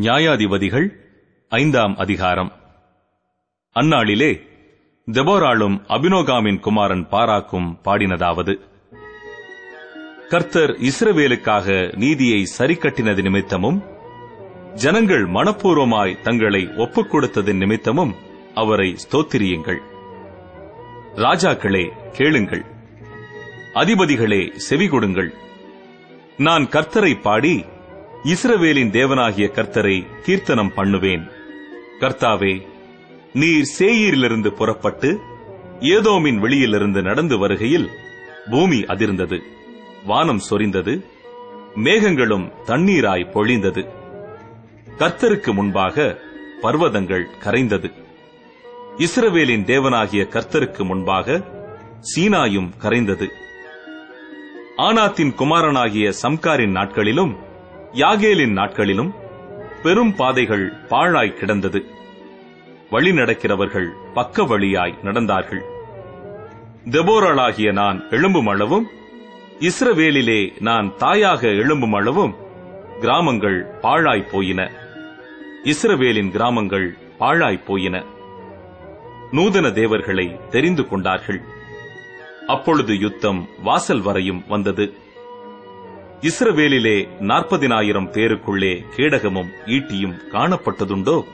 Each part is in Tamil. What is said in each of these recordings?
நியாயாதிபதிகள் ஐந்தாம் அதிகாரம். அந்நாளிலே தெபோராளும் அபினோகாமின் குமாரன் பாராக்கும் பாடினதாவது. கர்த்தர் இஸ்ரவேலுக்காக நீதியை சரிக்கட்டினது நிமித்தமும் ஜனங்கள் மனப்பூர்வமாய் தங்களை ஒப்புக் கொடுத்ததின் நிமித்தமும் அவரை ஸ்தோத்திரியுங்கள். ராஜாக்களே கேளுங்கள். அதிபதிகளே செவி கொடுங்கள் நான் கர்த்தரை பாடி இஸ்ரவேலின் தேவனாகிய கர்த்தரை கீர்த்தனம் பண்ணுவேன். கர்த்தாவே நீர் சேயீரிலிருந்து புறப்பட்டு ஏதோமின் வெளியிலிருந்து நடந்து வருகையில் பூமி அதிர்ந்தது. வானம் சொரிந்தது. மேகங்களும் தண்ணீராய் பொழிந்தது. கர்த்தருக்கு முன்பாக பர்வதங்கள் கரைந்தது. இஸ்ரவேலின் தேவனாகிய கர்த்தருக்கு முன்பாக சீனாயும் கரைந்தது. ஆனாத்தின் குமாரனாகிய சம்காரின் நாட்களிலும் யாகேலின் நாட்களிலும் பெரும் பாதைகள் பாழாய் கிடந்தது. வழி நடக்கிறவர்கள் பக்க வழியாய் நடந்தார்கள். தெபோராளாகிய நான் எழும்பும் அளவும் இஸ்ரவேலிலே நான் தாயாக எழும்பும் அளவும் கிராமங்கள் பாழாய் போயின. இஸ்ரவேலின் கிராமங்கள் பாழாய் போயின. நூதன தேவர்களை தெரிந்து கொண்டார்கள். அப்பொழுது யுத்தம் வாசல் வரையும் வந்தது. இஸ்ரவேலிலே நாற்பதினாயிரம் பேருக்குள்ளே கேடகமும் ஈட்டியும் காணப்பட்டதுண்டோ?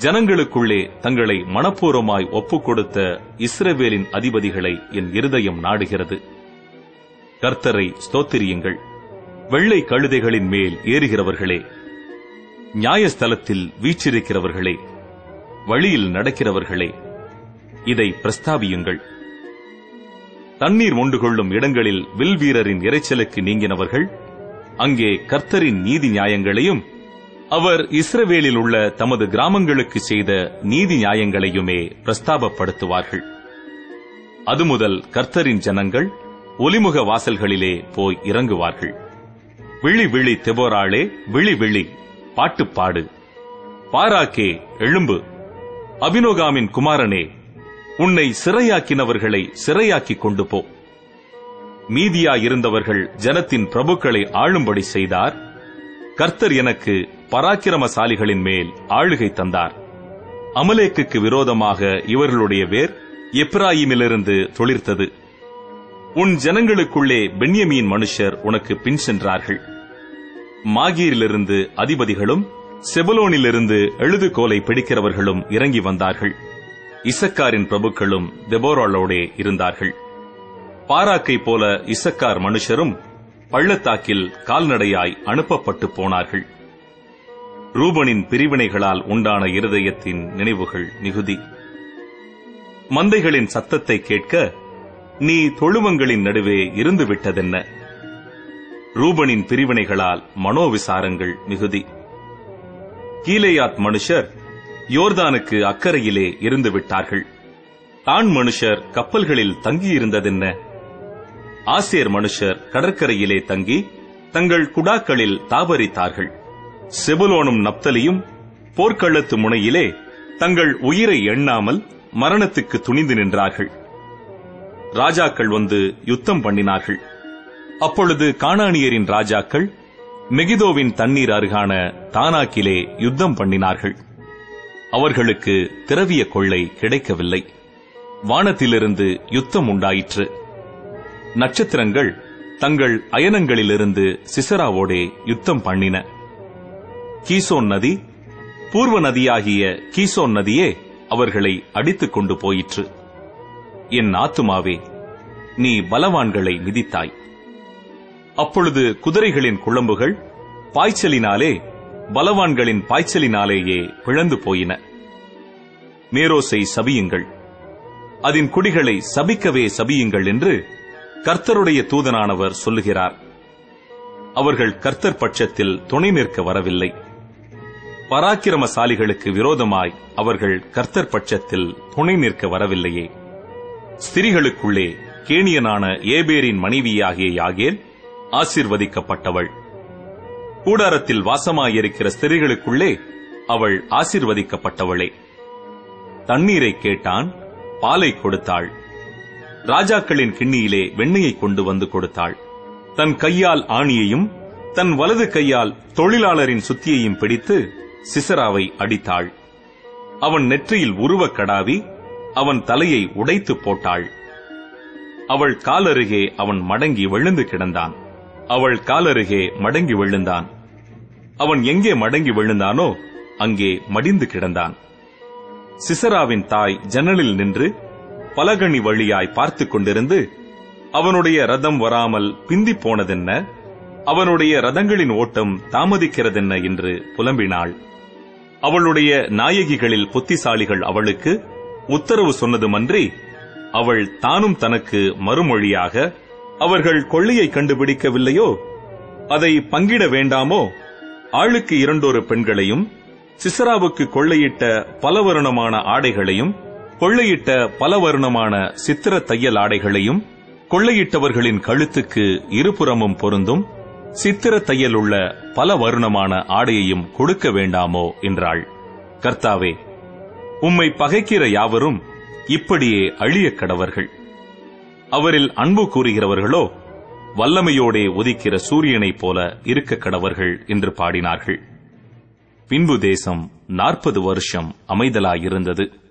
ஜனங்களுக்குள்ளே தங்களை மனப்பூர்வமாய் ஒப்புக் கொடுத்த இஸ்ரவேலின் அதிபதிகளை என் இருதயம் நாடுகிறது. கர்த்தரை ஸ்தோத்திரியுங்கள். வெள்ளை கழுதைகளின் மேல் ஏறுகிறவர்களே நியாயஸ்தலத்தில் வீச்சிருக்கிறவர்களே வழியில் நடக்கிறவர்களே இதை பிரஸ்தாபியுங்கள். தண்ணீர் மொண்டு கொள்ளும் இடங்களில் வில் வீரரின் இறைச்சலுக்கு நீங்கினவர்கள் அங்கே கர்த்தரின் நீதி நியாயங்களையும் அவர் இஸ்ரவேலில் உள்ள தமது கிராமங்களுக்கு செய்த நீதி நியாயங்களையுமே பிரஸ்தாபப்படுத்துவார்கள். அது முதல் கர்த்தரின் ஜனங்கள் ஒலிமுக வாசல்களிலே போய் இறங்குவார்கள். விழி விழி தெபோராளே விழி விழி பாட்டுப்பாடு பாராக்கே எழும்பு. அபினோகாமின் குமாரனே உன்னை சிறையாக்கினவர்களை சிறையாக்கிக் கொண்டு போ. மீதியாயிருந்தவர்கள் ஜனத்தின் பிரபுக்களை ஆளும்படி செய்தார். கர்த்தர் எனக்கு பராக்கிரமசாலிகளின் மேல் ஆளுகை தந்தார். அமலேக்குக்கு விரோதமாக இவர்களுடைய வேர் எப்ராயிமிலிருந்து தொழிர்த்தது உன் ஜனங்களுக்குள்ளே பென்யமீன் மனுஷர் உனக்கு பின் சென்றார்கள். மாகீரிலிருந்து அதிபதிகளும் செபலோனிலிருந்து எழுதுகோலை பிடிக்கிறவர்களும் இறங்கி வந்தார்கள். இசக்காரின் பிரபுக்களும் தெபோராளோடே இருந்தார்கள். பாராக்கை போல இசக்கார் மனுஷரும் பள்ளத்தாக்கில் கால்நடையாய் அனுப்பப்பட்டு போனார்கள். ரூபனின் பிரிவினைகளால் உண்டான இருதயத்தின் நினைவுகள் மிகுதி. மந்தைகளின் சத்தத்தை கேட்க நீ தொழுவங்களின் நடுவே இருந்து விட்டதென்ன ரூபனின் பிரிவினைகளால் மனோவிசாரங்கள் மிகுதி. கீலேயாத் மனுஷர் யோர்தானுக்கு அக்கறையிலே இருந்து விட்டார்கள் தான் மனுஷர் கப்பல்களில் தங்கியிருந்ததென்ன? ஆசியர் மனுஷர் கடற்கரையிலே தங்கி தங்கள் குடாக்களில் தாபரித்தார்கள். செபுலோனும் நப்தலியும் போர்க்களத்து முனையிலே தங்கள் உயிரை எண்ணாமல் மரணத்துக்கு துணிந்து நின்றார்கள். ராஜாக்கள் வந்து யுத்தம் பண்ணினார்கள். அப்பொழுது காணானியரின் ராஜாக்கள் மெகிதோவின் தண்ணீர் அருகான தானாக்கிலே யுத்தம் பண்ணினார்கள். அவர்களுக்கு திரவிய கொள்ளை கிடைக்கவில்லை. வானத்திலிருந்து யுத்தம் உண்டாயிற்று. நட்சத்திரங்கள் தங்கள் அயனங்களிலிருந்து சிசராவோடே யுத்தம் பண்ணின. கீசோன் நதி பூர்வ நதியாகிய கீசோன் நதியே அவர்களை அடித்துக் கொண்டு போயிற்று. என் ஆத்துமாவே நீ பலவான்களை மிதித்தாய். அப்பொழுது குதிரைகளின் குழம்புகள் பாய்ச்சலினாலே பலவான்களின் பாய்ச்சலினாலேயே பிளந்து போயின. மேரோசை சபியுங்கள். அதன் குடிகளை சபிக்கவே சபியுங்கள் என்று கர்த்தருடைய தூதனானவர் சொல்லுகிறார். அவர்கள் கர்த்தர் பட்சத்தில் துணை நிற்க வரவில்லை. பராக்கிரமசாலிகளுக்கு விரோதமாய் அவர்கள் கர்த்தர் பட்சத்தில் துணை நிற்க வரவில்லையே. ஸ்திரிகளுக்குள்ளே கேணியனான ஏபேரின் மனைவியாகிய யாகேல் ஆசிர்வதிக்கப்பட்டவள். கூடாரத்தில் வாசமாயிருக்கிற ஸ்திரிகளுக்குள்ளே அவள் ஆசிர்வதிக்கப்பட்டவளே. தண்ணீரை கேட்டான் பாலை கொடுத்தாள். ராஜாக்களின் கிண்ணியிலே வெண்ணையை கொண்டு வந்து கொடுத்தாள். தன் கையால் ஆணியையும் தன் வலது கையால் தொழிலாளரின் சுத்தியையும் பிடித்து சிசராவை அடித்தாள். அவன் நெற்றியில் உருவக் கடாவி அவன் தலையை உடைத்து போட்டாள். அவள் காலருகே அவன் மடங்கி விழுந்து கிடந்தான். அவள் காலருகே மடங்கி விழுந்தான். அவன் எங்கே மடங்கி விழுந்தானோ அங்கே மடிந்து கிடந்தான். சிசராவின் தாய் ஜன்னலில் நின்று பலகணி வழியாய் பார்த்துக் கொண்டிருந்து அவனுடைய ரதம் வராமல் பிந்தி போனதென்ன அவனுடைய ரதங்களின் ஓட்டம் தாமதிக்கிறதென்ன என்று புலம்பினாள். அவளுடைய நாயகிகளில் புத்திசாலிகள் அவளுக்கு உத்தரவு சொன்னதுமன்றி அவள் தானும் தனக்கு மறுமொழியாக அவர்கள் கொள்ளையை கண்டுபிடிக்கவில்லையோ? அதை பங்கிட வேண்டாமோ? ஆளுக்கு இரண்டொரு பெண்களையும் சிசராவுக்கு கொள்ளையிட்ட பலவருணமான ஆடைகளையும் கொள்ளையிட்ட பலவருணமான சித்திர தையல் ஆடைகளையும் கொள்ளையிட்டவர்களின் கழுத்துக்கு இருபுறமும் பொருந்தும் சித்திர தையல் உள்ள பல வருணமான ஆடையையும் கொடுக்க வேண்டாமோ? என்றாள். கர்த்தாவே உம்மை பகைக்கிற யாவரும் இப்படியே அழிய கடவர்கள். அவரில் அன்பு கூறுகிறவர்களோ வல்லமையோடே உதிக்கிற சூரியனைப் போல இருக்க கடவர்கள் என்று பாடினார்கள். பின்பு தேசம் நாற்பது வருஷம் அமைதலாயிருந்தது.